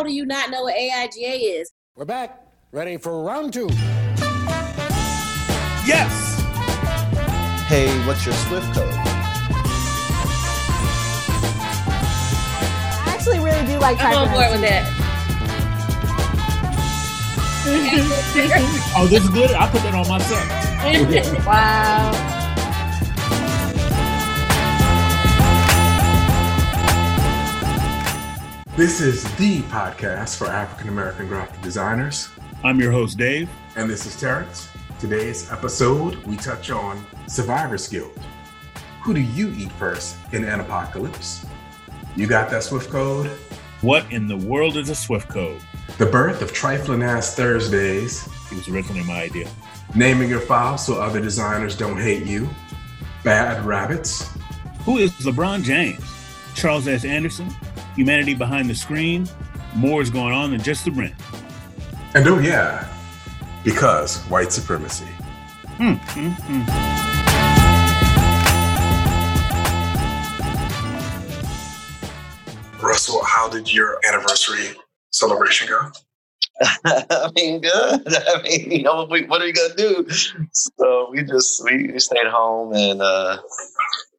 How do you not know what AIGA is? We're back, ready for round two. Yes. Hey, what's your Swift code? I actually really do like I'm on board with that. Oh, this is good. I put that on myself. Wow. This is the podcast for African American graphic designers, I'm your host, Dave. and this is Terrence. Today's episode, we touch on Survivor's Guild. Who do you eat first in an apocalypse? You got that Swift code? What in the world is a Swift code? The birth of trifling ass Thursdays, It was originally my idea. naming your file so other designers don't hate you, bad rabbits, Who is LeBron James? Charles S. Anderson? Humanity behind the screen? More is going on than just the rent. and oh yeah, because white supremacy. Hmm, hmm, hmm. Russell, how did your anniversary celebration go? I mean, good. I mean, you know, we, what are we gonna do? So we just we, we stayed home and uh,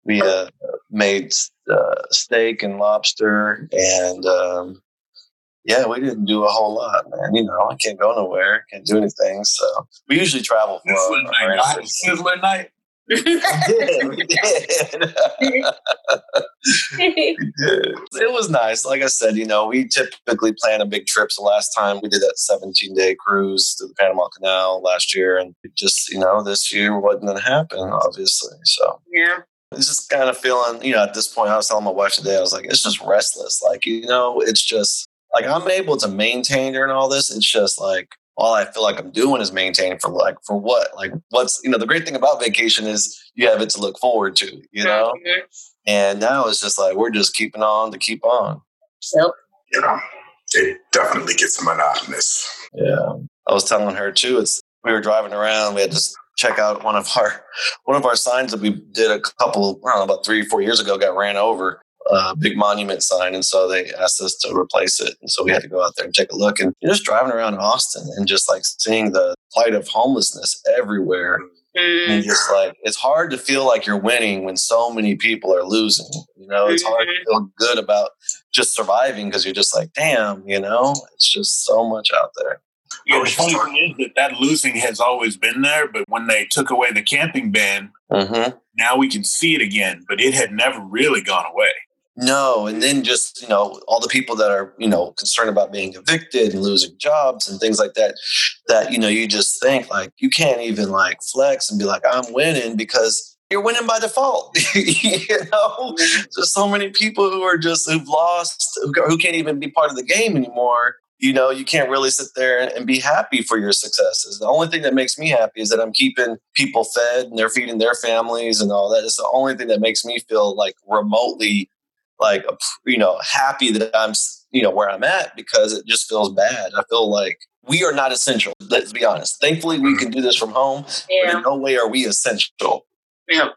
we uh, made uh, steak and lobster, and um, yeah, we didn't do a whole lot, man. You know, I can't go nowhere, can't do anything. So we usually travel for Sizzler our night. I had. Sizzler night. We did, we did. it was nice. Like I said, you know, we typically plan a big trip. So last time we did that 17 day cruise to the Panama Canal last year, and just, you know, this year wasn't going to happen, obviously. So yeah. It's just kind of feeling, you know, at this point, I was telling my wife today, I was like, it's just restless. Like, you know, it's just like I'm able to maintain during all this. It's just like, all I feel like I'm doing is maintaining for like for what? Like what's you know the great thing about vacation is you have it to look forward to, you know. And now it's just like we're just keeping on to keep on. Yep. You know, it definitely gets monotonous. Yeah. I was telling her too. It's we were driving around. We had to s- check out one of our one of our signs that we did a couple. I don't know about three or four years ago. Got ran over. A big monument sign, and so they asked us to replace it. And so we had to go out there and take a look. And you're just driving around Austin and just like seeing the plight of homelessness everywhere. Mm. And just like it's hard to feel like you're winning when so many people are losing. You know, it's hard to feel good about just surviving because you're just like, damn, you know, it's just so much out there. Yeah, the funny thing is that that losing has always been there, but when they took away the camping ban, Mm-hmm. now we can see it again, but it had never really gone away. No, and then just you know all the people that are you know concerned about being evicted and losing jobs and things like that. That you know you just think like you can't even like flex and be like I'm winning because you're winning by default. you know, there's so many people who are just who've lost who, who can't even be part of the game anymore. You know, you can't really sit there and be happy for your successes. The only thing that makes me happy is that I'm keeping people fed and they're feeding their families and all that. It's the only thing that makes me feel like remotely like you know happy that I'm you know where I'm at because it just feels bad. I feel like we are not essential. Let's be honest. Thankfully, we can mm. do this from home. But in no way are we essential. Yeah.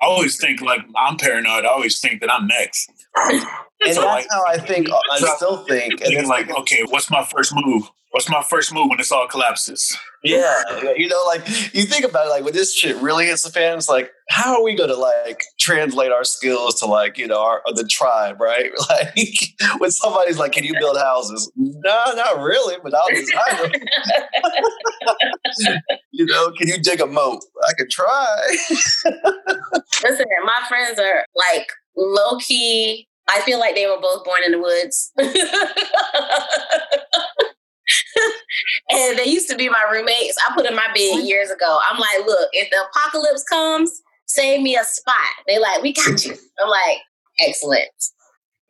I always think like I'm paranoid. I always think that I'm next. And So, that's like- how I think. Uh, I still think. And Thinking it's like, okay, what's my first move? What's my first move when this all collapses? yeah, yeah, you know, like you think about it, like when this shit really hits the fans, like, how are we going to like translate our skills to like you know our uh, the tribe, right? Like when somebody's like, "Can you build houses?" No, not really, but I'll design them. you know, can you dig a moat? I could try. Listen, my friends are like low key. I feel like they were both born in the woods. and they used to be my roommates. I put in my bed years ago. I'm like, look, if the apocalypse comes, save me a spot. They like, we got you. I'm like, excellent.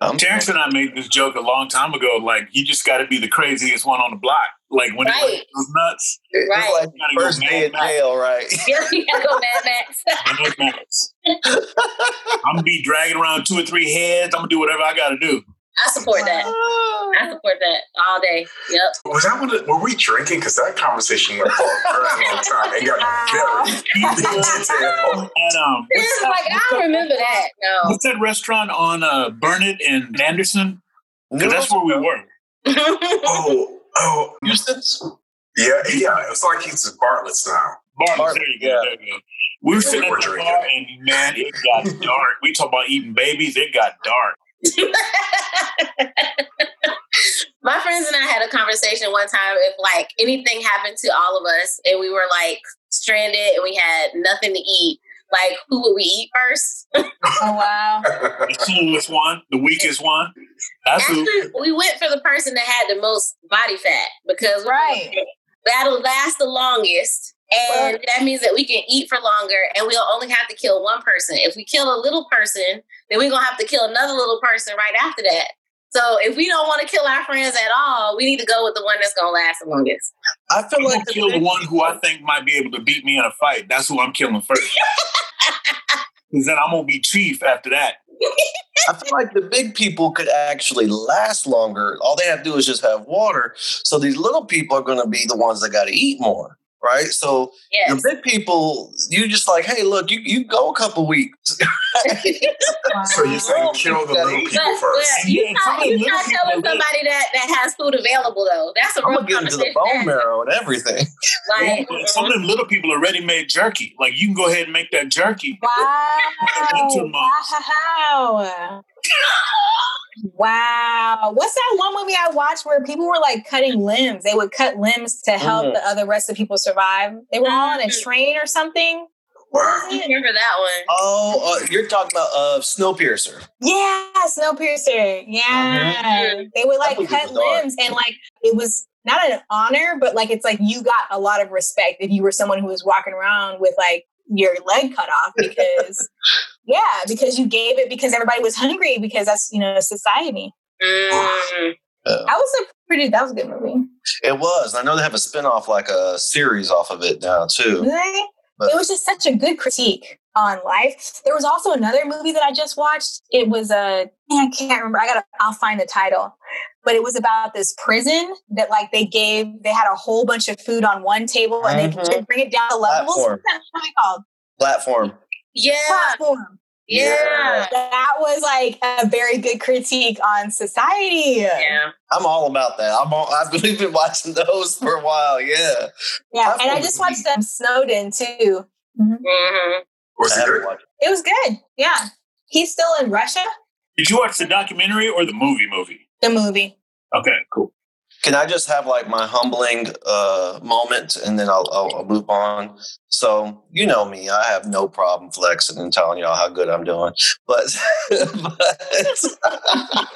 I'm Terrence and I made this joke a long time ago. Like, you just got to be the craziest one on the block. Like when Right. it was nuts. Right. like Gotta go first day in jail, right? you gotta go Mad Max. I'm gonna be dragging around two or three heads. I'm gonna do whatever I got to do. I support that. I support that all day. Yep. Was that one? Were we drinking? Because that conversation went for a very long time It got very detailed. And um, It's like I don't remember that. No. what's that restaurant on uh, Burnet and Anderson? Because that's where we were. Oh, oh, Houston's. yeah, yeah. It's like he's Bartlett's now. Bartlett, there you go. Yeah. There you go. We were sitting We're at the drinking. bar and man, it got dark. We talk about eating babies, it got dark. My friends and I had a conversation one time if like anything happened to all of us and we were like stranded and we had nothing to eat, like who would we eat first? Oh wow. The coolest one, the weakest one. That's who. Actually, we went for the person that had the most body fat because Right. that'll last the longest. And that means that we can eat for longer and we'll only have to kill one person. If we kill a little person, then we're going to have to kill another little person right after that. So if we don't want to kill our friends at all, we need to go with the one that's going to last the longest. I feel like kill the one who I think might be able to beat me in a fight. That's who I'm killing first. Because then I'm gonna be chief after that. I feel like the big people could actually last longer. All they have to do is just have water. So these little people are going to be the ones that got to eat more, right? So Yes. the big people, you just like, hey, look, you you go a couple weeks. So you're saying kill the little people but first? you Yeah, not, some of the you little not telling somebody that, that has food available though. That's a I'm real gonna get into the bone marrow and everything. Like, Some of them little people are ready made jerky. Like you can go ahead and make that jerky. Wow. Wow. Wow. What's that one movie I watched where people were like cutting limbs? They would cut limbs to help Mhm. the other rest of people survive. They were all on a Mhm. train or something. I remember that one. Oh, uh, you're talking about uh, Snowpiercer. Yeah, Snowpiercer. Yeah. Mhm. They would like cut limbs and like it was not an honor, but like it's like you got a lot of respect if you were someone who was walking around with like your leg cut off because yeah, because you gave it because everybody was hungry because that's you know society. Mm. That was a pretty that was a good movie. It was. I know they have a spin-off, like a series off of it now too. Right? But- It was just such a good critique on life. There was also another movie that I just watched. It was a I can't remember. I gotta I'll find the title. But it was about this prison that like they gave they had a whole bunch of food on one table and they Mhm. could bring it down the levels. Platform. What's that movie called? Platform. Yeah. Platform. Yeah. That was like a very good critique on society. Yeah. I'm all about that. I'm all, I've been been watching those for a while. Yeah. Yeah, and I just watched them Snowden too. Mhm. hmm Was it good? It was good. Yeah, he's still in Russia. Did you watch the documentary or the movie movie? The movie. Okay, cool. Can I just have like my humbling uh, moment and then I'll, I'll, I'll move on? So, you know me, I have no problem flexing and telling y'all how good I'm doing. But, but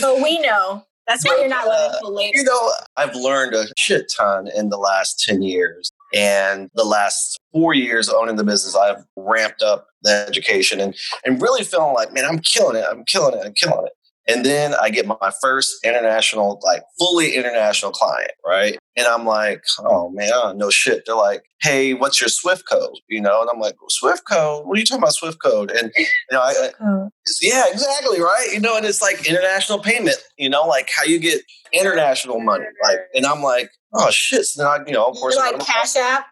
But we know that's why you're not letting people later. you know, I've learned a shit ton in the last 10 years. And the last four years owning the business, I've ramped up the education and, and really feeling like, man, I'm killing it. I'm killing it. I'm killing it. And then I get my first international, like fully international client, right? And I'm like, oh man, oh, no shit. They're like, hey, what's your Swift code? You know, and I'm like, Swift code? What are you talking about, Swift code? And you know, I, I yeah, exactly, right? You know, and it's like international payment. You know, like how you get international money. Like, and I'm like, oh shit. So then I, you know, of course, You're I like go to Cash App.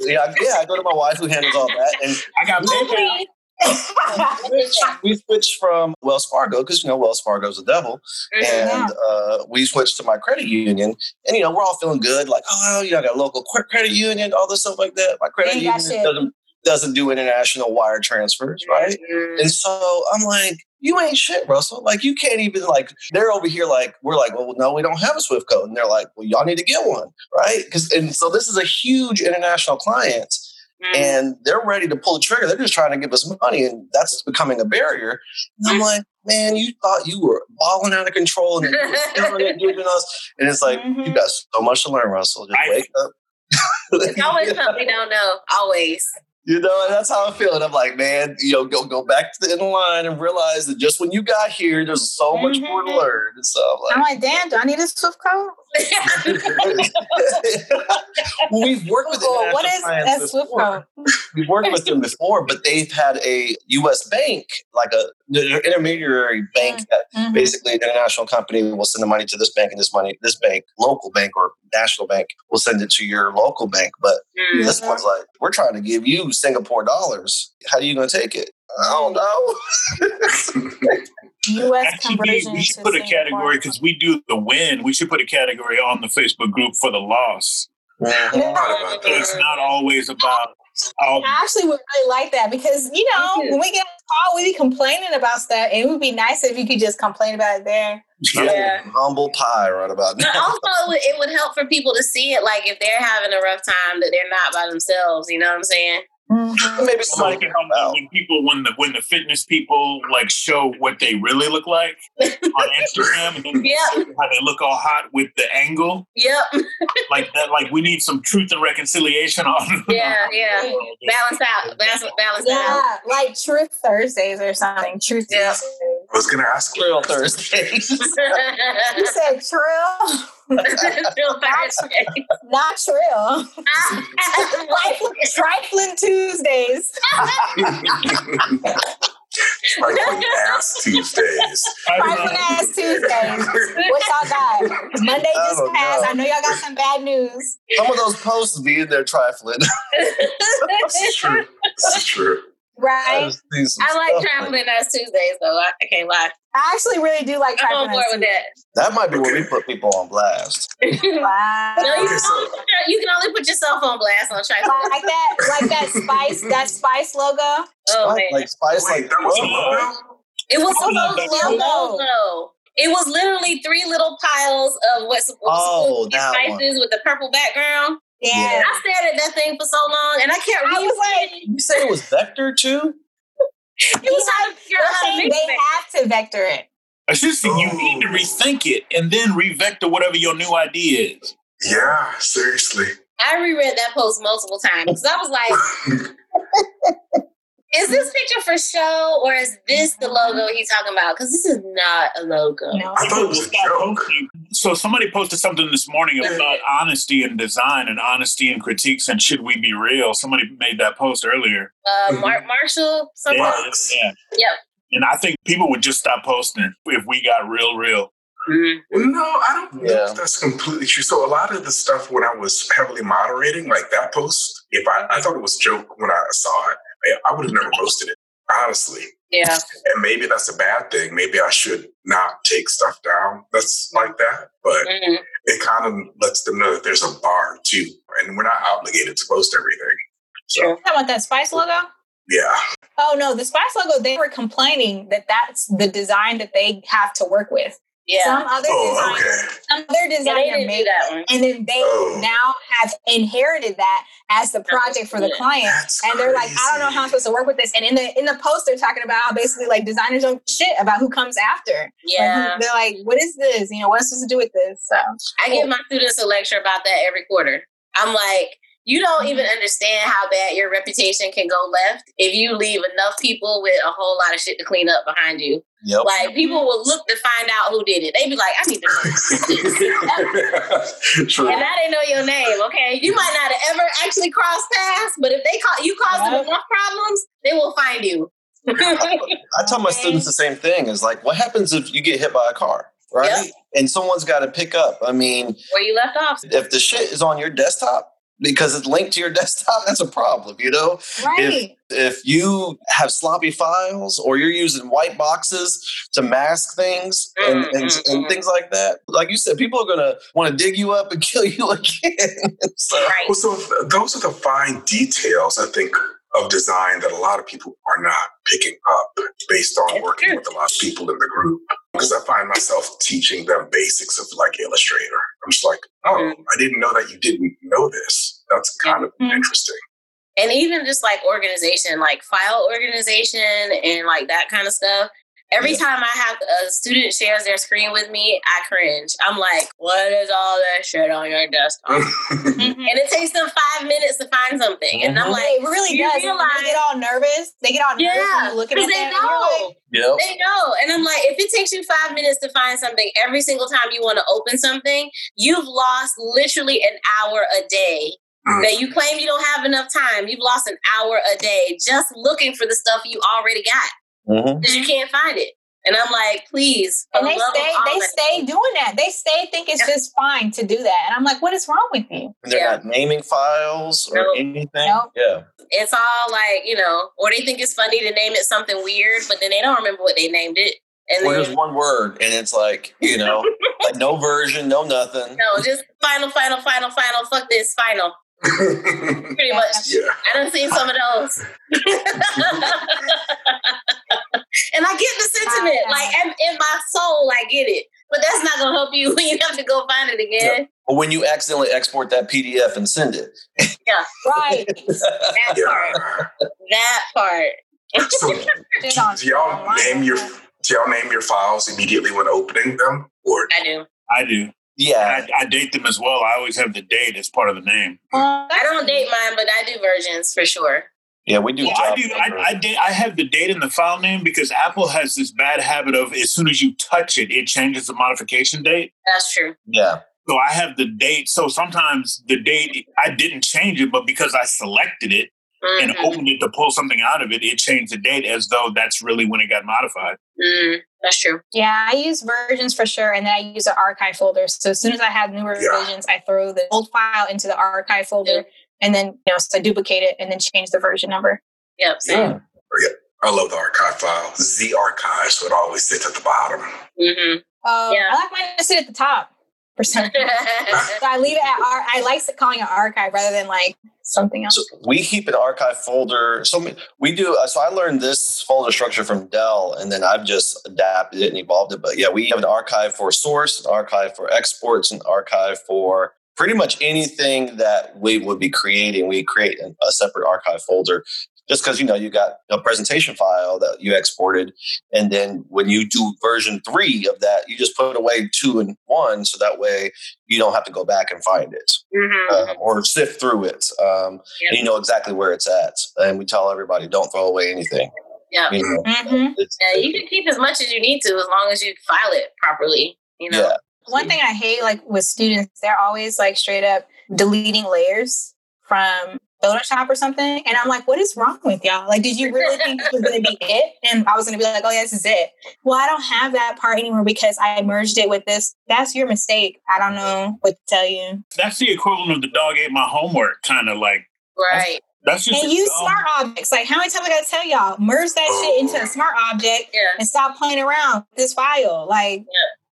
yeah, yeah. I go to my wife who handles all that, and I got PayPal. We switched from Wells Fargo because you know Wells Fargo's the devil, Mm-hmm. and uh, we switched to my credit union, and you know we're all feeling good, like oh, you know, I got a local credit union, all this stuff like that. My credit union doesn't doesn't do international wire transfers, right? Mhm. And so I'm like, you ain't shit, Russell. Like you can't even like they're over here like we're like, well, no, we don't have a Swift code, and they're like, well, y'all need to get one, right? Because and so this is a huge international client, Mhm. and they're ready to pull the trigger. They're just trying to give us money, and that's becoming a barrier. And I'm like, man, you thought you were balling out of control and you were killing it, giving us, and it's like you Mhm. got so much to learn, Russell. Just I- wake up. It's always something we don't know. Always. You know, and that's how I feel. And I'm like, man, you know, go go back to the end of the line and realize that just when you got here, there's so much more to Mhm. learn. And so I'm I'm like, like, damn, do I need a Swift code? well, we've worked with Google, what is that Swift before. code? We've worked with them before, but they've had a U.S. bank, like a the intermediary bank that Mhm. basically an international company will send the money to this bank and this money, this bank, local bank or national bank will send it to your local bank. But Mm. this one's like, we're trying to give you Singapore dollars. How are you going to take it? I don't know. U.S. Actually, we, conversion. we should to put a category because we do the win. We should put a category on the Facebook group for the loss. I thought. It's not always about. Um, I actually would really like that because you know when we get a call, we be complaining about stuff. and It would be nice if you could just complain about it there. Yeah. Humble pie right about But now. also, it would, it would help for people to see it. Like if they're having a rough time, that they're not by themselves. You know what I'm saying? Mm-hmm. Maybe somebody Somebody can can help out. when people when the when the fitness people like show what they really look like on Instagram and then Yep. how they look all hot with the angle Yep. like that like we need some truth and reconciliation on Yeah. Yeah. Balance out. Balance, balance out. Yeah, like Truth Thursdays or something. Truth Yeah. Tuesdays. I was gonna ask you. Real Thursdays. You said trill, Real Thursday. not trill. Trifling, trifling Tuesdays. Trifling ass Tuesdays. Trifling ass Tuesdays. What y'all got? Monday just oh, don't passed. know. I know y'all got some bad news. Some of those posts be in there trifling. That's true. That's true. Right? just see some I like stuff, traveling as Tuesdays though. I, I can't lie. I actually really do like I'm on board with that. That might be where we put people on blast. Wow. No, you Okay, can, so- only put your, you can only put yourself on blast on trifling. like that, like that spice, that spice logo. Oh man, Like Spice, Wait, like that was a logo? it was Oh, supposed to be a logo. logo. It was literally three little piles of what's what Oh, supposed to be that one. spices with the purple background. Yeah. I stared at that thing for so long, and I kept. I reading was like, it. you say it was Vector too? it was trying to figure They're to saying mix they it. have to vector it. I should say you need to oh. rethink it and then revector whatever your new idea is. Yeah, seriously. I reread that post multiple times because I was like, "Is this picture for show, or is this the logo he's talking about? Because this is not a logo." No. I thought it was a joke. posting. So somebody posted something this morning about honesty and design and honesty and critiques and should we be real? Somebody made that post earlier. Uh, Mar- Marshall, something. Yeah, yeah. Yep. And I think people would just stop posting if we got real, real. Mhm. No, I don't Yeah. if that's completely true. So a lot of the stuff when I was heavily moderating, like that post, if I, I thought it was joke when I saw it, I, I would have never posted it, honestly. Yeah. And maybe that's a bad thing. Maybe I should not take stuff down that's like that. But Mhm. it kind of lets them know that there's a bar too. And we're not obligated to post everything. So, Sure. How about that spice logo? yeah. Oh no, the spice logo. They were complaining that that's the design that they have to work with. Yeah. Some other Oh, designer, okay. some other designer didn't made that one. and then they Oh. now have inherited that as the project for the Yeah. client. That's And they're like, I don't know how I'm supposed to work with this. And in the in the post, they're talking about how basically like designers don't shit about who comes after. Yeah. who- they're like, what is this? You know, what's supposed to do with this? So I give my students a lecture about that every quarter. I'm like, you don't even mm-hmm. understand how bad your reputation can go left if you leave enough people with a whole lot of shit to clean up behind you. Yep. Like people mm-hmm. will look to find out who did it. They'd be like, I need to know. True. and I didn't know your name. Okay, you might not have ever actually crossed paths, but if they call you cause them enough problems, they will find you. I tell my students the same thing. Is like, what happens if you get hit by a car, right? Yeah. And someone's got to pick up. I mean, Where you left off. if the shit is on your desktop because it's linked to your desktop, that's a problem. You know, right. if you have sloppy files or you're using white boxes to mask things and, Mm, and, mm, and mm. things like that, like you said, people are gonna want to dig you up and kill you again. so, Right. Well, so those are the fine details, I think, of design that a lot of people are not picking up based on working with a lot of people in the group. Because I find myself teaching them basics of like Illustrator. I'm just like, oh, Mhm. I didn't know that you didn't know this. That's kind of Mhm. interesting. and even just like organization, like file organization and like that kind of stuff. Every Yeah. time I have a student shares their screen with me, I cringe. I'm like, what is all that shit on your desktop? Mhm. and it takes them five minutes to find something. And I'm Mhm. like, it really you does. And realize- they get all nervous. They get all nervous yeah, you're looking at they that. and know. like, yep. They know. And I'm like, if it takes you five minutes to find something every single time you want to open something, you've lost literally an hour a day. Mm. That you claim you don't have enough time. You've lost an hour a day just looking for the stuff you already got Mhm. because you can't find it. And I'm like, please. And they stay, they stay doing that. They stay think it's yeah. just fine to do that. And I'm like, what is wrong with you? They're yeah. not naming files or nope. anything. Nope. Yeah. It's all like, you know, or they think it's funny to name it something weird, but then they don't remember what they named it. And or then, just one word, and it's like, you know, like no version, no nothing. No, just final, final, final, final. Fuck this, final. Pretty much. Yeah. I done seen some of those. and I get the sentiment. Ah. Like in my soul, I get it. But that's not gonna help you when you have to go find it again. Yeah. Or when you accidentally export that PDF and send it. yeah. Right. that part. That part. so, do y'all name your do y'all name your files immediately when opening them? Or I do. I do. Yeah, I, I, date them as well. I always have the date as part of the name. I don't date mine, but I do versions for sure. Yeah, we do. Yeah, I do. I, I, date, I have the date in the file name because Apple has this bad habit of as soon as you touch it, it changes the modification date. That's true. Yeah. So I have the date. So sometimes the date I didn't change it, but because I selected it, mm-hmm. and opened it to pull something out of it, it changed the date as though that's really when it got modified. Mm, that's true. Yeah, I use versions for sure, and then I use an archive folder. So as soon as I have newer yeah. versions, I throw the old file into the archive folder, yeah. and then you know, so I duplicate it and then change the version number. Yep. Same. Oh, yeah. I love the archive file. Z archive, so it always sits at the bottom. Mm-hmm. Uh, yeah. I like mine to sit at the top for some so I leave it at our. I like calling it archive rather than like something else. So we keep an archive folder. So we do. Uh, so I learned this folder structure from Dell, and then I've just adapted it and evolved it. But yeah, we have an archive for source, an archive for exports, an archive for pretty much anything that we would be creating. We create a separate archive folder just because you know you got a presentation file that you exported and then when you do version three of that you just put away two and one so that way you don't have to go back and find it mm-hmm. um, or sift through it um, yep. and you know exactly where it's at and we tell everybody don't throw away anything yeah you know, mm-hmm. yeah you can keep as much as you need to as long as you file it properly you know yeah. one thing i hate like with students they're always like straight up deleting layers from Photoshop or something. And I'm like, what is wrong with y'all? Like, did you really think this was going to be it? And I was going to be like, oh, yeah, this is it. Well, I don't have that part anymore because I merged it with this. That's your mistake. I don't know what to tell you. That's the equivalent of the dog ate my homework, kind of like. Right. That's, that's just and use dumb. smart objects. Like, how many times I got to tell y'all, merge that shit into a oh. smart object yeah. and stop playing around with this file. Like,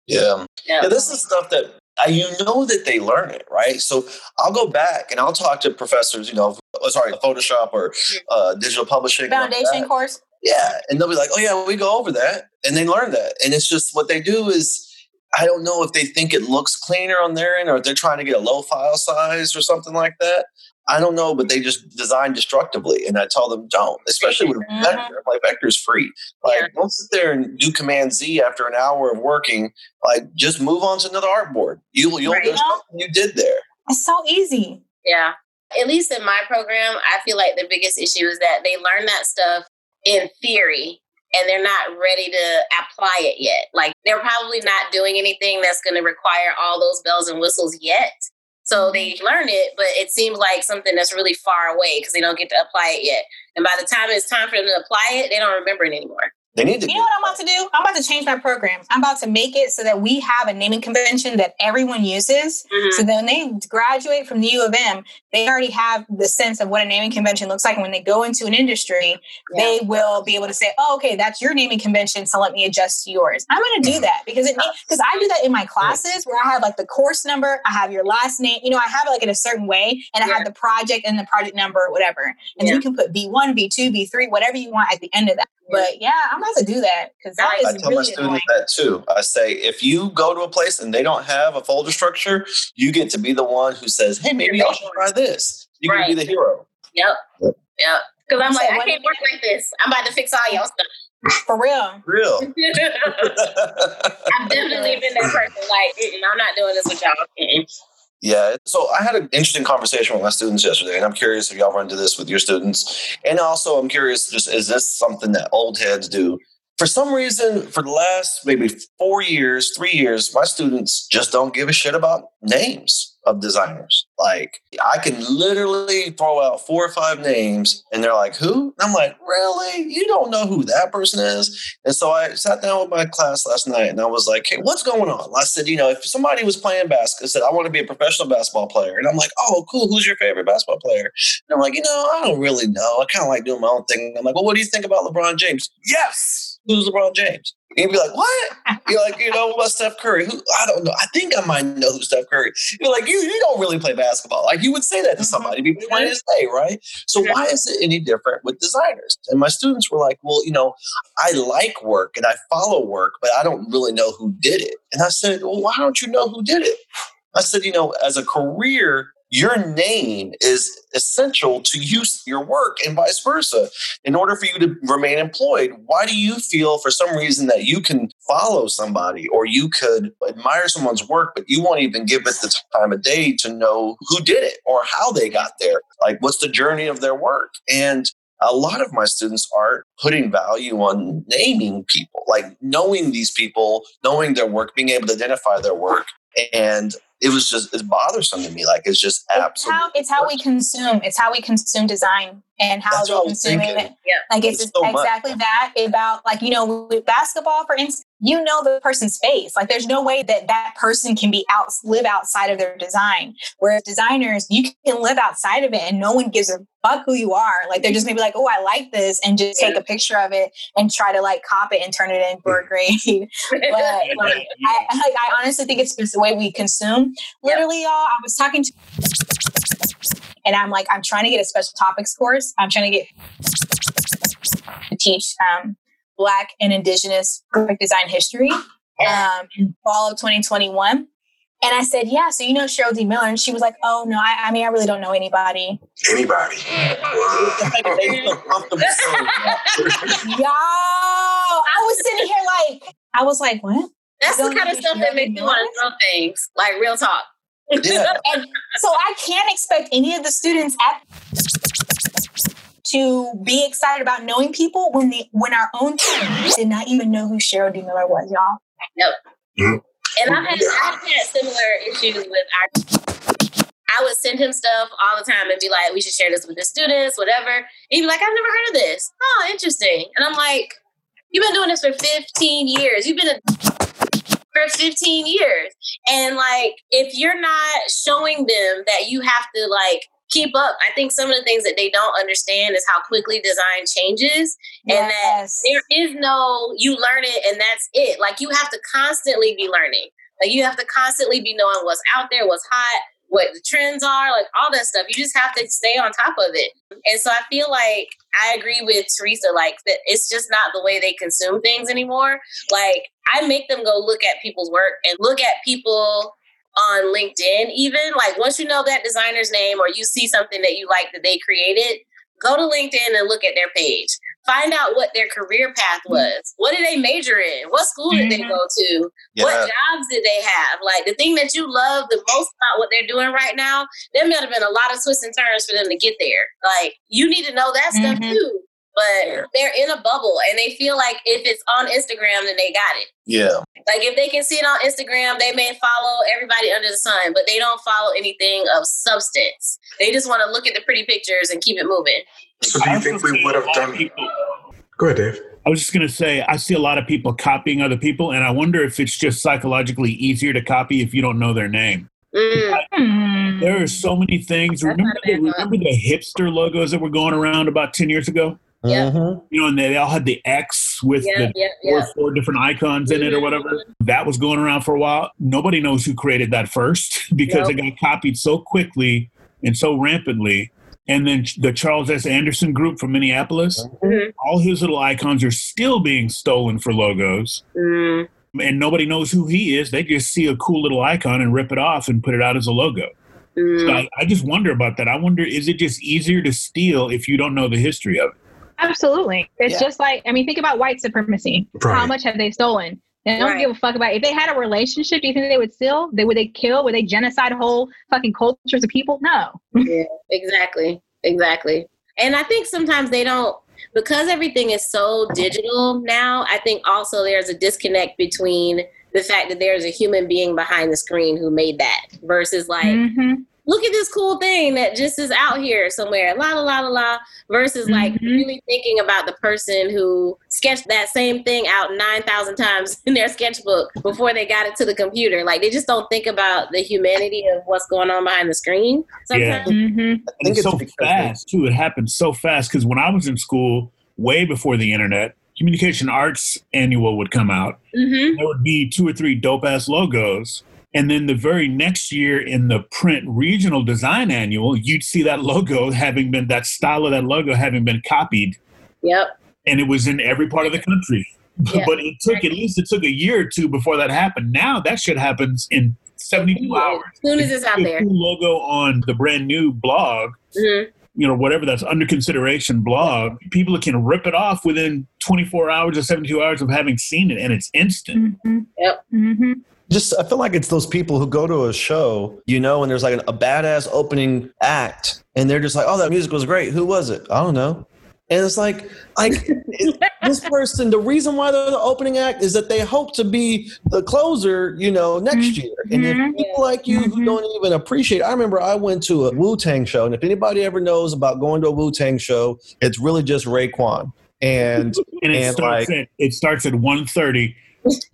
yeah. Yeah. yeah. yeah. This is stuff that you know that they learn it, right? So I'll go back and I'll talk to professors, you know, uh, sorry, Photoshop or uh, digital publishing. Foundation like course. Yeah. And they'll be like, oh, yeah, we go over that. And they learn that. And it's just what they do is, I don't know if they think it looks cleaner on their end or if they're trying to get a low file size or something like that. I don't know, but they just design destructively. And I tell them, don't, especially with mm-hmm. vector. Like vector's free. Like yeah. don't sit there and do command Z after an hour of working. Like just move on to another artboard. You'll, you'll, right. there's something you did there. It's so easy. Yeah. At least in my program, I feel like the biggest issue is that they learn that stuff in theory and they're not ready to apply it yet. Like they're probably not doing anything that's going to require all those bells and whistles yet. So they learn it, but it seems like something that's really far away because they don't get to apply it yet. And by the time it's time for them to apply it, they don't remember it anymore. They need to. You know what I'm about to do? I'm about to change my program. I'm about to make it so that we have a naming convention that everyone uses. Mm-hmm. So then when they graduate from the U of M, they already have the sense of what a naming convention looks like. And when they go into an industry, yeah. they will be able to say, "Oh, okay, that's your naming convention. So let me adjust to yours." I'm going to do that because it because I do that in my classes where I have like the course number, I have your last name. You know, I have it like in a certain way, and yeah. I have the project and the project number, or whatever. And yeah. you can put B1, B2, B3, whatever you want at the end of that. But yeah, I'm about to do that because that is I tell really my students annoying. that too. I say if you go to a place and they don't have a folder structure, you get to be the one who says, "Hey, maybe I should try this." You right. can be the hero. Yep. Yep. Because I'm like, I can't work like this. I'm about to fix all y'all stuff. For real. Real. I've definitely been that person. Like, I'm not doing this with y'all. Yeah. So I had an interesting conversation with my students yesterday, and I'm curious if y'all run into this with your students. And also, I'm curious, just is this something that old heads do? For some reason, for the last maybe four years, three years, my students just don't give a shit about names of designers. Like I can literally throw out four or five names and they're like, who? And I'm like, really? You don't know who that person is? And so I sat down with my class last night and I was like, hey, what's going on? I said, you know, if somebody was playing basketball, said, I want to be a professional basketball player. And I'm like, oh, cool. Who's your favorite basketball player? And I'm like, you know, I don't really know. I kind of like doing my own thing. I'm like, well, what do you think about LeBron James? Yes. Who's LeBron James? You'd be like, what? You're like, you know, what Steph Curry? Who I don't know. I think I might know who Steph Curry. You're like, you you don't really play basketball. Like you would say that to mm-hmm. somebody, be plain as day, right? So why is it any different with designers? And my students were like, well, you know, I like work and I follow work, but I don't really know who did it. And I said, well, why don't you know who did it? I said, you know, as a career, your name is essential to use your work and vice versa. In order for you to remain employed, why do you feel for some reason that you can follow somebody or you could admire someone's work, but you won't even give it the time of day to know who did it or how they got there? Like, what's the journey of their work? And a lot of my students are putting value on naming people, like knowing these people, knowing their work, being able to identify their work. And it was just it's bothersome to me. Like it's just absolutely. It's how, it's how we consume. It's how we consume design and how That's we what I was consume it. Yeah. Like it's, It's so much. exactly that about like you know with basketball for instance, you know the person's face. Like there's no way that that person can be out live outside of their design. Whereas designers, you can live outside of it and no one gives a fuck who you are. Like they're just gonna be like, oh, I like this, and just take a picture of it and try to like cop it and turn it in for a grade. but like I, like I honestly think it's just the way we consume. Literally, y'all, I was talking to and I'm like, I'm trying to get a special topics course. I'm trying to get to teach um, Black and Indigenous graphic design history um, in fall of 2021. And I said, yeah, so you know Cheryl D. Miller? And she was like, oh, no, I, I mean, I really don't know anybody. Anybody. The fact that they feel comfortable saying that. Yo, I was sitting here like, I was like, what? That's the kind of you stuff that makes me me want to throw things. Like real talk. Yeah. and so I can't expect any of the students at to be excited about knowing people when the when our own team did not even know who Cheryl D. Miller was, y'all. Nope. And I've had, I've had similar issues with our. I would send him stuff all the time and be like, "We should share this with the students, whatever." And he'd be like, "I've never heard of this. Oh, interesting." And I'm like, "You've been doing this for 15 years. You've been a for 15 years, and like, if you're not showing them that you have to like keep up, I think some of the things that they don't understand is how quickly design changes, and that there is no you learn it and that's it. Like you have to constantly be learning. Like you have to constantly be knowing what's out there, what's hot, what the trends are, like all that stuff. You just have to stay on top of it. And so I feel like I agree with Teresa, like that it's just not the way they consume things anymore. Like I make them go look at people's work and look at people on LinkedIn, even like once you know that designer's name or you see something that you like that they created, go to LinkedIn and look at their page. Find out what their career path was. What did they major in? What school did they Mhm. go to? Yeah. What jobs did they have? Like the thing that you love the most about what they're doing right now, there might have been a lot of twists and turns for them to get there. Like you need to know that stuff Mhm. too. But they're in a bubble and they feel like if it's on Instagram, then they got it. Yeah. Like if they can see it on Instagram, they may follow everybody under the sun, but they don't follow anything of substance. They just want to look at the pretty pictures and keep it moving. So do you think we would have done? people- Go ahead, Dave. I was just going to say, I see a lot of people copying other people, and I wonder if it's just psychologically easier to copy if you don't know their name. Mm. There are so many things. Remember, the, remember the hipster logos that were going around about 10 years ago? Yeah. Mhm. You know, and they all had the X with Yeah, the yeah, four, yeah. four different icons in it or whatever. That was going around for a while. Nobody knows who created that first because Nope. it got copied so quickly and so rampantly. And then the Charles S. Anderson group from Minneapolis, Mhm. all his little icons are still being stolen for logos. Mm. And nobody knows who he is. They just see a cool little icon and rip it off and put it out as a logo. So Mm. I, I just wonder about that. I wonder, is it just easier to steal if you don't know the history of it? Absolutely. It's Yeah. just like, I mean, think about white supremacy. How much have they stolen? They don't Right. give a fuck about If they had a relationship, do you think they would steal? They would they kill? Would they genocide whole fucking cultures of people? No. Yeah, exactly. Exactly. And I think sometimes they don't because everything is so digital now, I think also there's a disconnect between the fact that there's a human being behind the screen who made that versus like hmm look at this cool thing that just is out here somewhere, la la la la la, versus like Mhm. really thinking about the person who sketched that same thing out 9,000 times in their sketchbook before they got it to the computer. Like they just don't think about the humanity of what's going on behind the screen. Yeah. Sometimes. hmm And think it's it's so fast too. It happened so fast because when I was in school, way before the internet, communication arts annual would come out. hmm There would be two or three dope ass logos. And then the very next year in the print regional design annual, you'd see that logo having been that style of that logo having been copied. Yep. And it was in every part of the country. Yeah. But it took at least it took a year or two before that happened. Now that shit happens in 72 hours. As soon as it's out there. logo on the brand new blog, hmm you know, whatever that's under consideration blog, people can rip it off within 24 hours or 72 hours of having seen it, and it's instant. hmm Yep. hmm just I feel like it's those people who go to a show, you know, and there's like a badass opening act, and they're just like, "Oh, that music was great. Who was it? I don't know." And it's like, like this person. The reason why they're the opening act is that they hope to be the closer, you know, next year. And if Mhm. people like you who Mhm. don't even appreciate, I remember I went to a Wu Tang show, and if anybody ever knows about going to a Wu Tang show, it's really just Raekwon. And And it And, starts at it starts at 1.30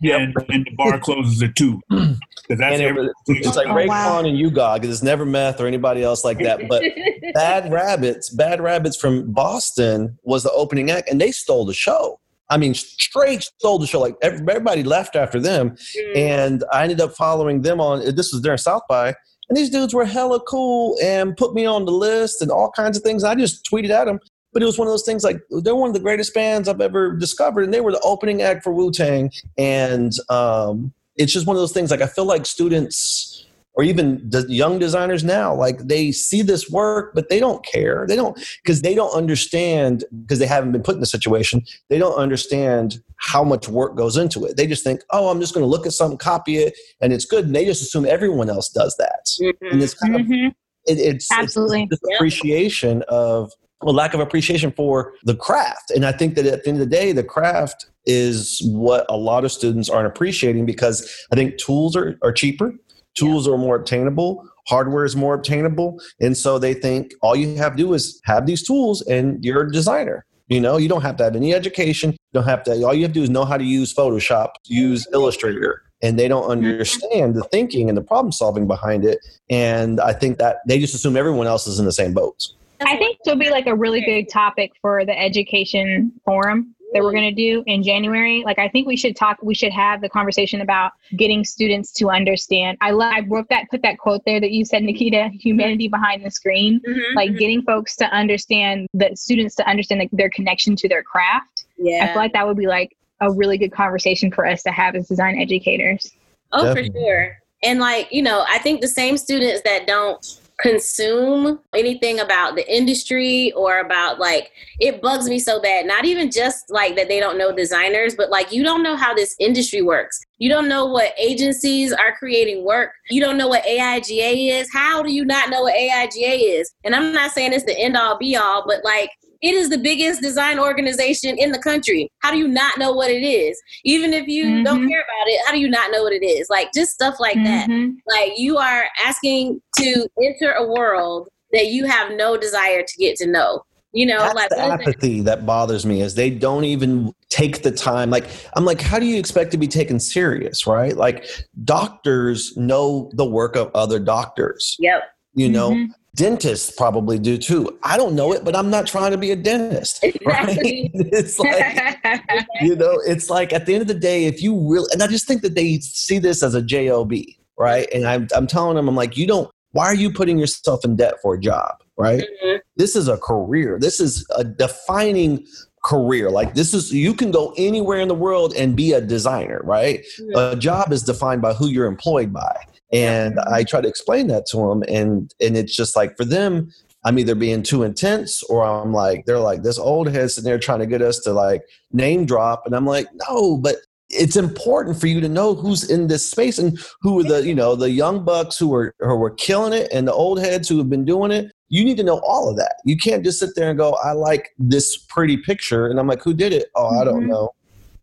and, and the bar closes at 2. 'Cause that's and it was, it's like Oh, Raekwon wow. and U-God. It's never meth or anybody else like that. But Bad Rabbits, Bad Rabbits from Boston was the opening act, and they stole the show. I mean, straight stole the show. Like everybody left after them, Mm-hmm. and I ended up following them on. This was during South by, and these dudes were hella cool and put me on the list and all kinds of things. I just tweeted at them. But it was one of those things like they're one of the greatest bands I've ever discovered, and they were the opening act for Wu Tang. And um, it's just one of those things like I feel like students or even the young designers now like they see this work but they don't care they don't because they don't understand because they haven't been put in the situation they don't understand how much work goes into it they just think oh i'm just going to look at something copy it and it's good and they just assume everyone else does that Mhm. and it's kind of hmm it, it's Absolutely. it's appreciation of a lack of appreciation for the craft. And i think that at the end of the day the craft is what a lot of students aren't appreciating because i think tools are, are cheaper tools are more obtainable hardware is more obtainable. And so they think all you have to do is have these tools and you're a designer. You know you don't have to have any education. You don't have to all you have to do is know how to use photoshop use illustrator. And they don't understand the thinking and the problem solving behind it. And i think that they just assume everyone else is in the same boat I think this will be like a really good topic for the education forum that we're going to do in January. Like, I think we should talk, we should have the conversation about getting students to understand. I, love, I wrote that, put that quote there that you said, Nikita, humanity behind the screen. Mhm. Like, getting folks to understand, the students to understand like, their connection to their craft. yeah. I feel like that would be like a really good conversation for us to have as design educators. Oh, Definitely. for sure. And like, you know, I think the same students that don't consume anything about the industry or about like it bugs me so bad. Not even just like that they don't know designers, but like you don't know how this industry works. You don't know what agencies are creating work. You don't know what AIGA is. How do you not know what AIGA is? And I'm not saying it's the end all be all, but like it is the biggest design organization in the country. How do you not know what it is? Even if you don't Mhm. care about it, how do you not know what it is? Like just stuff like that. Mhm. Like you are asking to enter a world that you have no desire to get to know. You know, That's like the what is it? apathy that bothers me is they don't even take the time. Like I'm like, how do you expect to be taken serious, right? Like doctors know the work of other doctors. Yep. You know, Mhm. Dentists probably do too. I don't know it, but I'm not trying to be a dentist. Right? It's like you know, it's like at the end of the day, if you really, and I just think that they see this as a job, right? And I'm I'm telling them, I'm like, you don't. Why are you putting yourself in debt for a job, right? Mhm. this is a career this is a defining career. Like this is you can go anywhere in the world and be a designer right? Mhm. a job is defined by who you're employed by. And i try to explain that to them and and it's just like for them i'm either being too intense or i'm like they're like this old head sitting there trying to get us to like name drop. And i'm like no but it's important for you to know who's in this space and who are the you know the young bucks who are who are killing it and the old heads who have been doing it you need to know all of that you can't just sit there and go i like this pretty picture and i'm like who did it oh i don't Mhm. know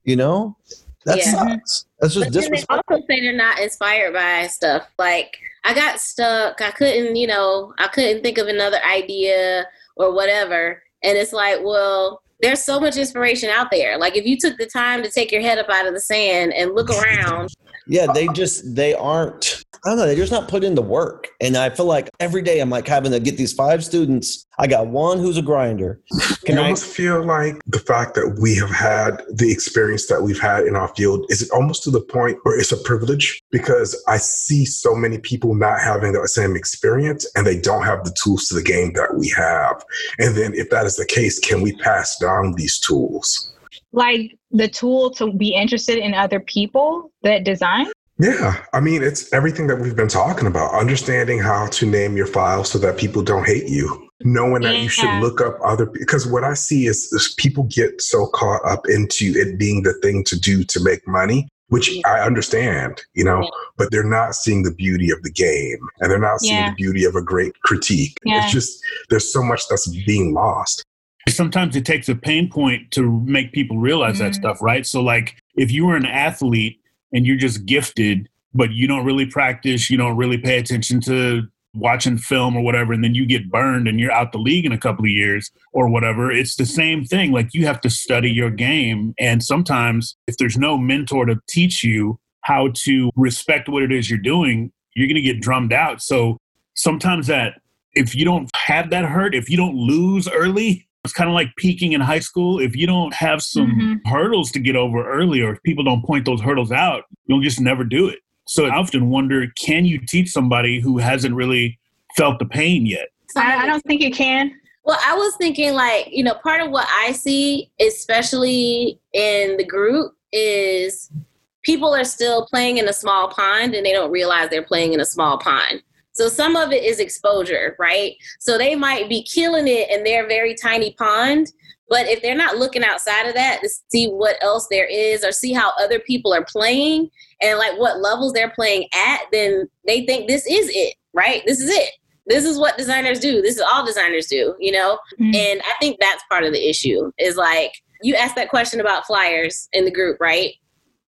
you know that Yeah. sucks that's just But then they disrespectful also say they're not inspired by stuff. Like I got stuck. I couldn't, you know, I couldn't think of another idea or whatever. And it's like, well, there's so much inspiration out there. Like if you took the time to take your head up out of the sand and look around. yeah, they just they aren't I don't know, they're just not put in the work. And I feel like every day I'm like having to get these five students. I got one who's a grinder. Can I almost feel like the fact that we have had the experience that we've had in our field is it almost to the point where it's a privilege because I see so many people not having the same experience and they don't have the tools to the game that we have. And then if that is the case, can we pass down these tools? Like the tool to be interested in other people that design? Yeah, I mean, it's everything that we've been talking about. Understanding how to name your file so that people don't hate you. Knowing that yeah. you should look up other because what I see is, is, people get so caught up into it being the thing to do to make money, which I understand, you know, yeah. but they're not seeing the beauty of the game and they're not seeing yeah. the beauty of a great critique. It's just there's so much that's being lost. Sometimes it takes a pain point to make people realize mm-hmm. that stuff, right? So, like, if you were an athlete and you're just gifted, but you don't really practice, you don't really pay attention to watching film or whatever, and then you get burned and you're out the league in a couple of years or whatever. It's the same thing. Like you have to study your game. And sometimes if there's no mentor to teach you how to respect what it is you're doing, you're going to get drummed out. So sometimes that if you don't have that hurt, if you don't lose early, it's kind of like peaking in high school. If you don't have some mm-hmm. hurdles to get over early, or if people don't point those hurdles out, you'll just never do it. So I often wonder can you teach somebody who hasn't really felt the pain yet? I, I don't think you can. Well, I was thinking, like, you know, part of what I see, especially in the group, is people are still playing in a small pond and they don't realize they're playing in a small pond. So some of it is exposure, right? So they might be killing it in their very tiny pond, but if they're not looking outside of that to see what else there is or see how other people are playing and like what levels they're playing at, then they think this is it, right? This is it. This is what designers do. This is all designers do, you know? Mm-hmm. And I think that's part of the issue is like you asked that question about flyers in the group, right?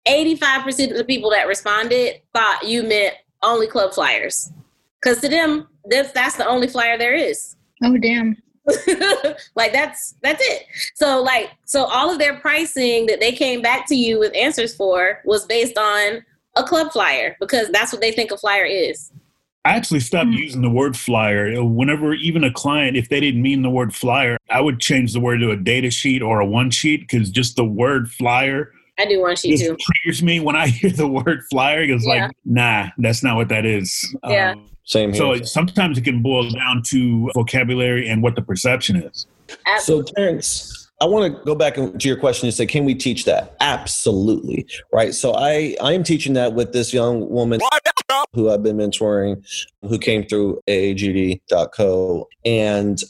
85% of the people that responded thought you meant only club flyers. Because to them, that's that's the only flyer there is. Oh damn. like that's that's it. So like so all of their pricing that they came back to you with answers for was based on a club flyer because that's what they think a flyer is. I actually stopped mm-hmm. using the word flyer. Whenever even a client, if they didn't mean the word flyer, I would change the word to a data sheet or a one sheet because just the word flyer I do one sheet too. Triggers me when I hear the word flyer. It's yeah. like, nah, that's not what that is. Yeah. Um, Same here. So sometimes it can boil down to vocabulary and what the perception is. Absolutely. So Terrence, I want to go back to your question and say, can we teach that? Absolutely. Right. So I, I am teaching that with this young woman who I've been mentoring, who came through aagd.co. And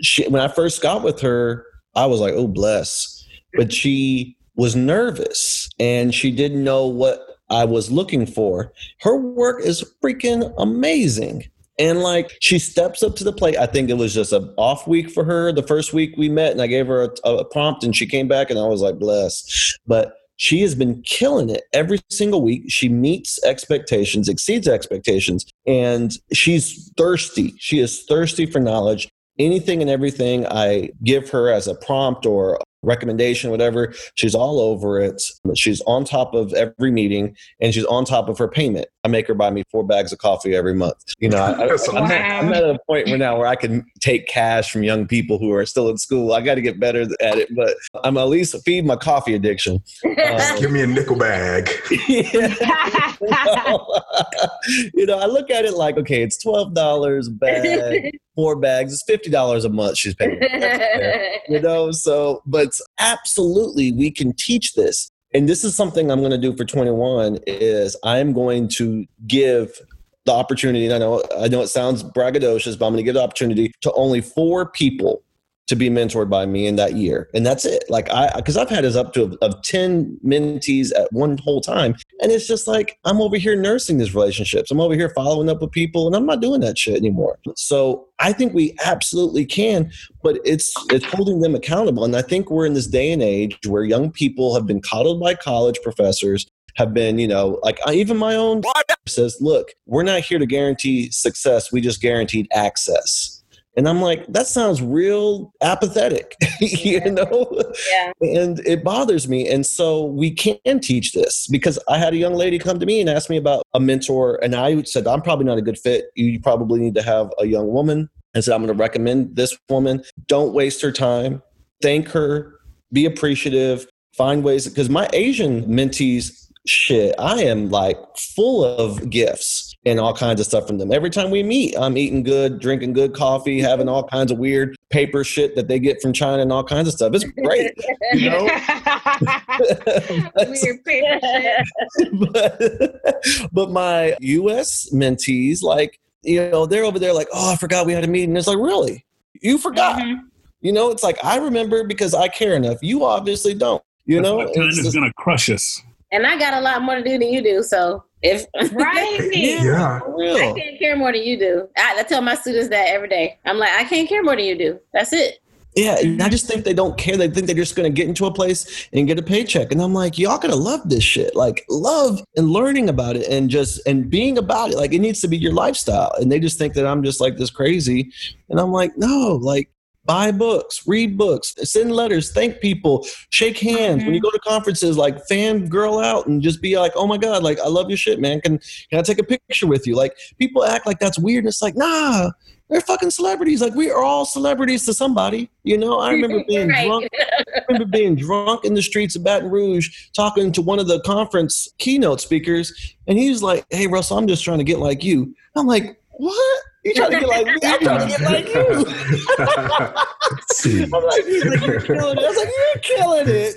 she, when I first got with her, I was like, oh, bless. But she was nervous and she didn't know what I was looking for. Her work is freaking amazing. And like she steps up to the plate. I think it was just an off week for her. The first week we met, and I gave her a, a prompt, and she came back, and I was like, bless. But she has been killing it every single week. She meets expectations, exceeds expectations, and she's thirsty. She is thirsty for knowledge anything and everything I give her as a prompt or recommendation, whatever. She's all over it. She's on top of every meeting and she's on top of her payment. I make her buy me four bags of coffee every month. You know, I, am at, a point where now where I can take cash from young people who are still in school. I got to get better at it, but I'm at least feed my coffee addiction. Um, Give me a nickel bag. Yeah. you know, I look at it like, okay, it's twelve dollars a bag, four bags. It's fifty dollars a month. She's paying. you know, so but absolutely we can teach this and this is something i'm going to do for 21 is i'm going to give the opportunity and i know i know it sounds braggadocious but i'm going to give the opportunity to only four people to be mentored by me in that year. And that's it. Like i because i've had as up to of 10 mentees at one whole time. And it's just like i'm over here nursing these relationships. I'm over here following up with people and i'm not doing that shit anymore. So i think we absolutely can but it's it's holding them accountable. And i think we're in this day and age where young people have been coddled by college professors have been, you know, like I, even my own says, look, we're not here to guarantee success. We just guaranteed access. And I'm like, that sounds real apathetic, you know? Yeah. And it bothers me. And so we can teach this because I had a young lady come to me and ask me about a mentor. And I said, I'm probably not a good fit. You probably need to have a young woman. And said, I'm going to recommend this woman. Don't waste her time. Thank her. Be appreciative. Find ways because my Asian mentees, shit, I am like full of gifts and all kinds of stuff from them. Every time we meet, I'm eating good, drinking good coffee, having all kinds of weird paper shit that they get from China and all kinds of stuff. It's great, you know. Weird paper shit. but, but my U.S. mentees, like you know, they're over there like, oh, I forgot we had a meeting. It's like, really? You forgot? Mhm. You know, it's like I remember because I care enough. You obviously don't. You That's know, what time It's is going to crush us. And I got a lot more to do than you do. So if Right? Yeah. for I real. can't care more than you do. I, I tell my students that every day. I'm like, I can't care more than you do. That's it. Yeah, and I just think they don't care. They think they're just going to get into a place and get a paycheck. And I'm like, y'all gotta love this shit. Like, love and learning about it and just and being about it. Like, it needs to be your lifestyle. And they just think that I'm just like this crazy. And I'm like, no, like, buy books, read books, send letters, thank people, shake hands. When you mm-hmm. go to conferences, like, fan girl out and just be like, oh my god, like, I love your shit, man. Can can I take a picture with you? Like, people act like that's weird. And it's like, nah. They're fucking celebrities. Like we are all celebrities to somebody. You know, I remember being Right. drunk. I remember being drunk in the streets of Baton Rouge, talking to one of the conference keynote speakers, and he was like, "Hey, Russell, I'm just trying to get like you." I'm like, "What? You trying to get like me? I'm trying to get like you." See. I'm like, he's like, "You're killing it." I was like, "You're killing it."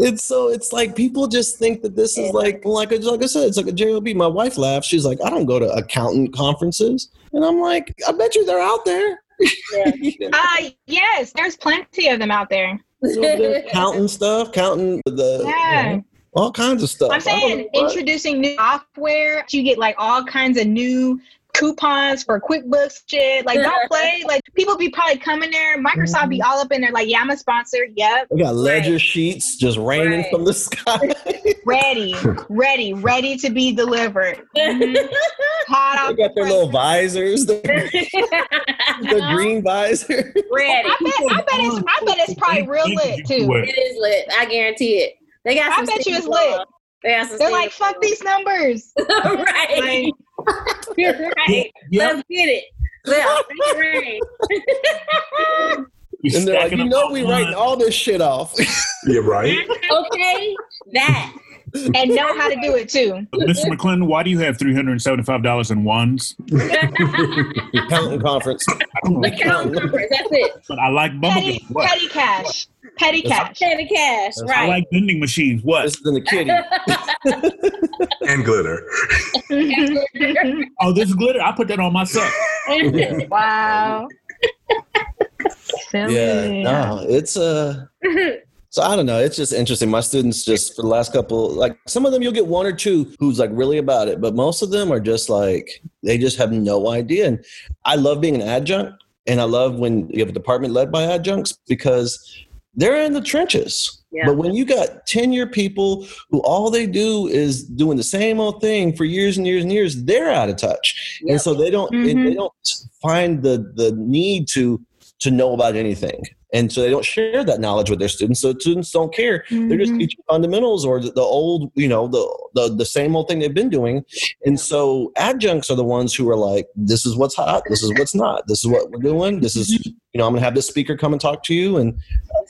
It's so it's like people just think that this is like like like I said, it's like a job. My wife laughs. She's like, "I don't go to accountant conferences," and I'm like, "I bet you they're out there." You know? Uh, yes, there's plenty of them out there. So they're counting stuff, counting the Yeah. All kinds of stuff. I'm saying introducing new software. You get like all kinds of new coupons for QuickBooks shit. Like don't play. Like people be probably coming there. Microsoft be all up in there. Like yeah, I'm a sponsor. Yep, we got ledger sheets just raining Right. from the sky. ready, ready, ready to be delivered. Mhm. Hot they off got their little visors, their, their green visor. Ready. I bet, I bet it's, I bet it's probably real lit too. It is lit. I guarantee it. They got I bet you it's lit. They got some. They're like, stinging fuck these numbers. claws. right. You're right. Yeah. Let's get it. Yeah, make it. And they're like, you know, we writing all this shit off. Yeah, right? okay, that. And know how to do it too. Mr. McClendon, why do you have three hundred and seventy-five dollars in ones? Accounting conference. I don't know, Account numbers. That's it. but I like Petty, bubblegum. What? petty cash. Petty cash. Petty cash. That's I Right. like vending machines. What? This is in the kitty. And glitter. Oh, this glitter. I put that on myself. wow. yeah, no, it's uh so I don't know. It's just interesting. My students just for the last couple, like some of them, you'll get one or two who's like really about it, but most of them are just like they just have no idea. And I love being an adjunct, and I love when you have a department led by adjuncts because they're in the trenches. Yeah. But when you got tenure people who all they do is doing the same old thing for years and years and years, they're out of touch, and so they don't Mhm. they don't find the the need to to know about anything. And so they don't share that knowledge with their students. So students don't care. They're just Mhm. teaching fundamentals or the, the old, you know, the, the the same old thing they've been doing. And so adjuncts are the ones who are like, this is what's hot, this is what's not, this is what we're doing, this is, you know, I'm gonna have this speaker come and talk to you. And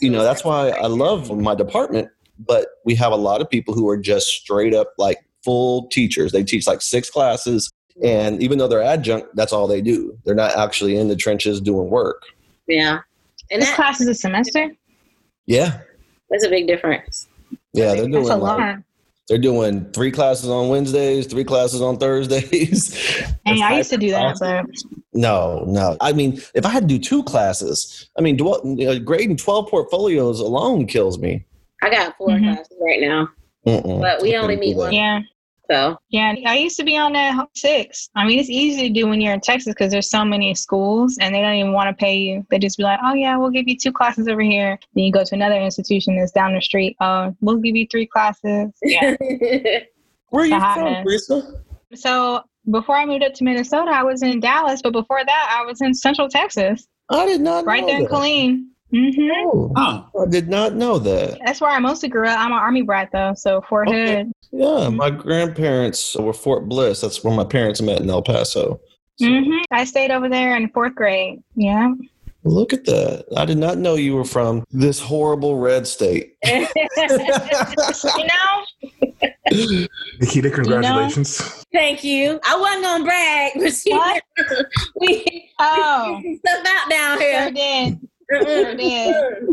you know, that's why I love my department. But we have a lot of people who are just straight up like full teachers. They teach like six classes. And even though they're adjunct, that's all they do. They're not actually in the trenches doing work. Yeah. And This that, class is a semester. Yeah. that's a big difference. Yeah, they're doing That's a like, lot. They're doing three classes on Wednesdays, three classes on Thursdays. Hey, I used to do that, but No, no. I mean, if I had to do two classes, I mean, you know, grading twelve portfolios alone kills me. I got 4 Mhm. classes right now, Mm-mm. but we only couldn't meet do one. yeah. So yeah, I used to be on that six. I mean, it's easy to do when you're in Texas because there's so many schools and they don't even want to pay you. They just be like, oh yeah, we'll give you two classes over here. Then you go to another institution that's down the street. Oh, we'll give you three classes. Yeah. Where are you from, happens. So before I moved up to Minnesota, I was in Dallas, but before that, I was in Central Texas, I did not right know there in that. Killeen. hmm Oh, Huh. I did not know that. That's where I mostly grew up. I'm an army brat though, so Fort Okay. Hood. Yeah, my grandparents were Fort Bliss. That's where my parents met in El Paso. So, hmm I stayed over there in fourth grade. Yeah. Look at that. I did not know you were from this horrible red state. You know, Nikita, congratulations. Thank you. I wasn't gonna brag, but she, What? we Oh. we stuff out down sure here. did.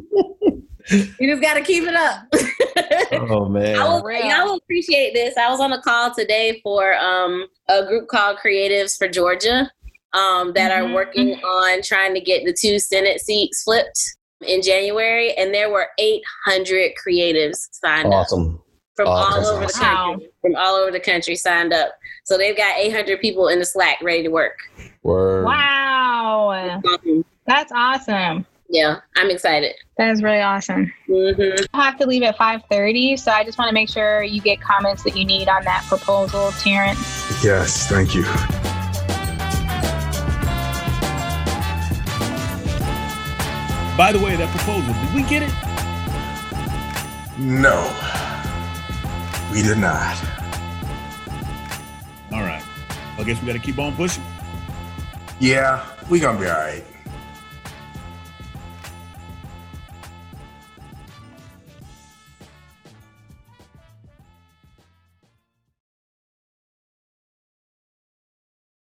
You just gotta keep it up. Oh man. I will, y'all will appreciate this. I was on a call today for um, a group called Creatives for Georgia um, that Mhm. are working on trying to get the two Senate seats flipped in January, and there were 800 creatives signed up from Oh, all that's over the awesome. country. From all over the country signed up. So they've got 800 people in the Slack ready to work. Word. Wow. That's awesome. Yeah, I'm excited. That is really awesome. hmm I have to leave at 5:30, so I just want to make sure you get comments that you need on that proposal, Terrence. Yes, thank you. By the way, that proposal, did we get it? No, we did not. All right. I guess we got to keep on pushing. Yeah, we gonna be all right.